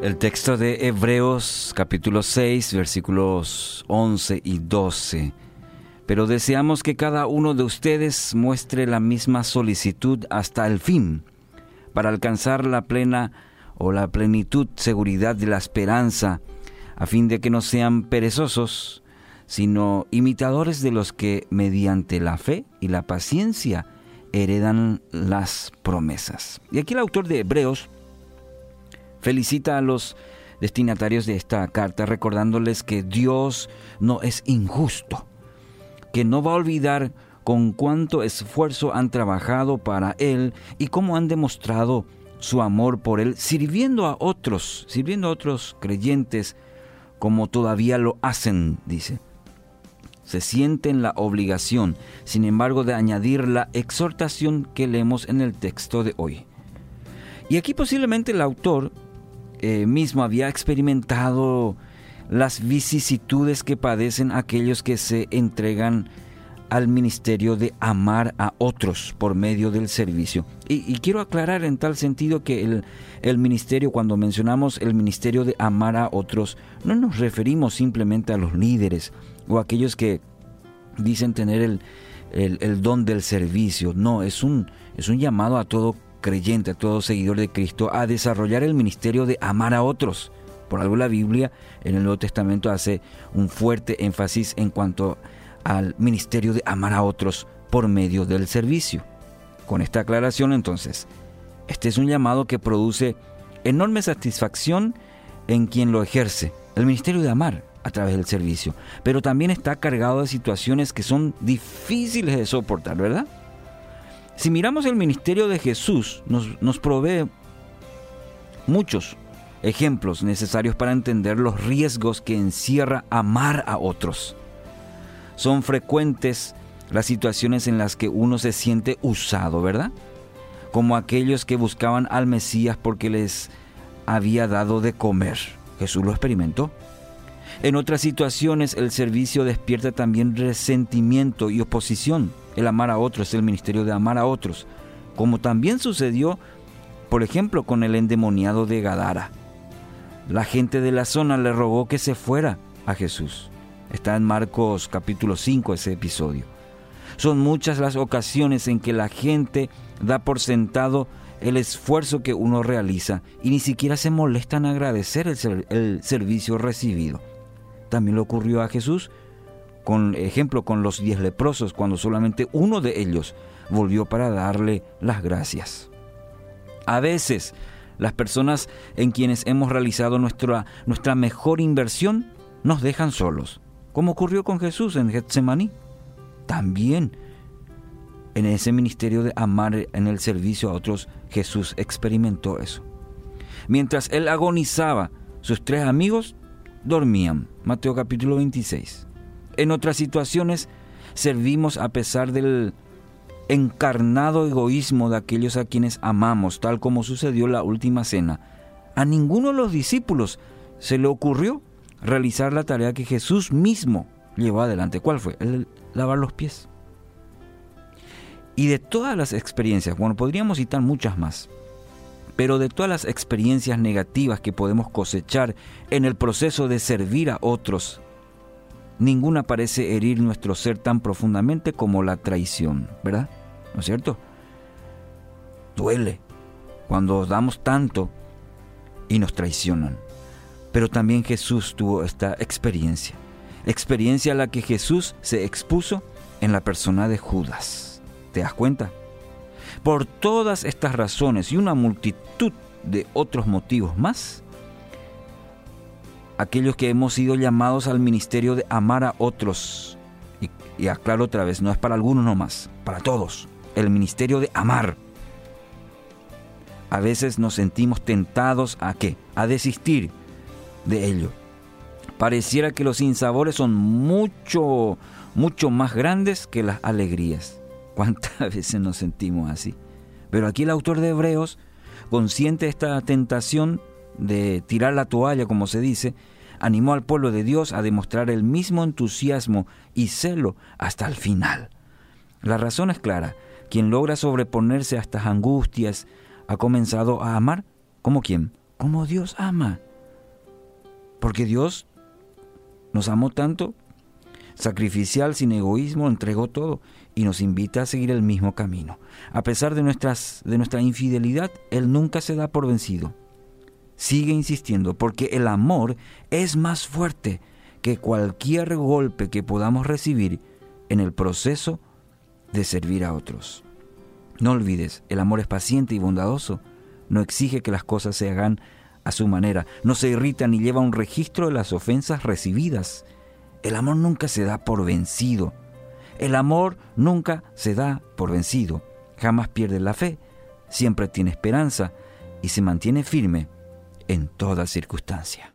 El texto de Hebreos capítulo 6 versículos 11 y 12. Pero deseamos que cada uno de ustedes muestre la misma solicitud hasta el fin, para alcanzar la plena o la plenitud seguridad de la esperanza, a fin de que no sean perezosos, sino imitadores de los que mediante la fe y la paciencia heredan las promesas. Y aquí el autor de Hebreos felicita a los destinatarios de esta carta recordándoles que Dios no es injusto, que no va a olvidar con cuánto esfuerzo han trabajado para Él y cómo han demostrado su amor por Él, sirviendo a otros, sirviendo a otros creyentes como todavía lo hacen, dice se sienten la obligación, sin embargo, de añadir la exhortación que leemos en el texto de hoy. Y aquí posiblemente el autor eh, mismo había experimentado las vicisitudes que padecen aquellos que se entregan al ministerio de amar a otros por medio del servicio. Y, quiero aclarar en tal sentido que el, el, ministerio, cuando mencionamos el ministerio de amar a otros, no nos referimos simplemente a los líderes, o aquellos que dicen tener el, el, don del servicio. No, es un, es un llamado a todo creyente, a todo seguidor de Cristo, a desarrollar el ministerio de amar a otros. Por algo la Biblia en el Nuevo Testamento hace un fuerte énfasis en cuanto al ministerio de amar a otros por medio del servicio. Con esta aclaración entonces, este es un llamado que produce enorme satisfacción en quien lo ejerce, el ministerio de amar, a través del servicio, pero también está cargado de situaciones que son difíciles de soportar, ¿verdad? Si miramos el ministerio de Jesús, nos, nos provee muchos ejemplos necesarios para entender los riesgos que encierra amar a otros. Son frecuentes las situaciones en las que uno se siente usado, ¿verdad? Como aquellos que buscaban al Mesías porque les había dado de comer. Jesús lo experimentó. En otras situaciones el servicio despierta también resentimiento y oposición. El amar a otros, el ministerio de amar a otros, como también sucedió, por ejemplo, con el endemoniado de Gadara. La gente de la zona le rogó que se fuera a Jesús. Está en Marcos capítulo 5 ese episodio. Son muchas las ocasiones en que la gente da por sentado el esfuerzo que uno realiza y ni siquiera se molestan en agradecer el, el servicio recibido. También le ocurrió a Jesús, con ejemplo con los diez leprosos, cuando solamente uno de ellos volvió para darle las gracias. A veces, las personas en quienes hemos realizado nuestra, nuestra mejor inversión nos dejan solos, como ocurrió con Jesús en Getsemaní. También en ese ministerio de amar en el servicio a otros, Jesús experimentó eso. Mientras él agonizaba, sus tres amigos dormían. Mateo capítulo 26. En otras situaciones servimos a pesar del encarnado egoísmo de aquellos a quienes amamos, tal como sucedió la última cena. A ninguno de los discípulos se le ocurrió realizar la tarea que Jesús mismo llevó adelante. ¿Cuál fue? El lavar los pies. Y de todas las experiencias, bueno, podríamos citar muchas más, pero de todas las experiencias negativas que podemos cosechar en el proceso de servir a otros, ninguna parece herir nuestro ser tan profundamente como la traición, ¿verdad? ¿No es cierto? Duele cuando damos tanto y nos traicionan. Pero también Jesús tuvo esta experiencia, experiencia a la que Jesús se expuso en la persona de Judas. ¿Te das cuenta? Por todas estas razones y una multitud de otros motivos más, aquellos que hemos sido llamados al ministerio de amar a otros, y, aclaro otra vez, no es para algunos nomás, para todos, el ministerio de amar. A veces nos sentimos tentados a qué? A desistir de ello. Pareciera que los sinsabores son mucho, mucho más grandes que las alegrías. ¿Cuántas veces nos sentimos así? Pero aquí el autor de Hebreos, consciente esta tentación de tirar la toalla, como se dice, animó al pueblo de Dios a demostrar el mismo entusiasmo y celo hasta el final. La razón es clara. Quien logra sobreponerse a estas angustias ha comenzado a amar como quien, como Dios ama. Porque Dios nos amó tanto, sacrificial, sin egoísmo, entregó todo y nos invita a seguir el mismo camino. A pesar de, nuestras, de nuestra infidelidad, Él nunca se da por vencido. Sigue insistiendo porque el amor es más fuerte que cualquier golpe que podamos recibir en el proceso de servir a otros. No olvides, el amor es paciente y bondadoso, no exige que las cosas se hagan a su manera, no se irrita ni lleva un registro de las ofensas recibidas. El amor nunca se da por vencido. El amor nunca se da por vencido. Jamás pierde la fe, siempre tiene esperanza y se mantiene firme en toda circunstancia.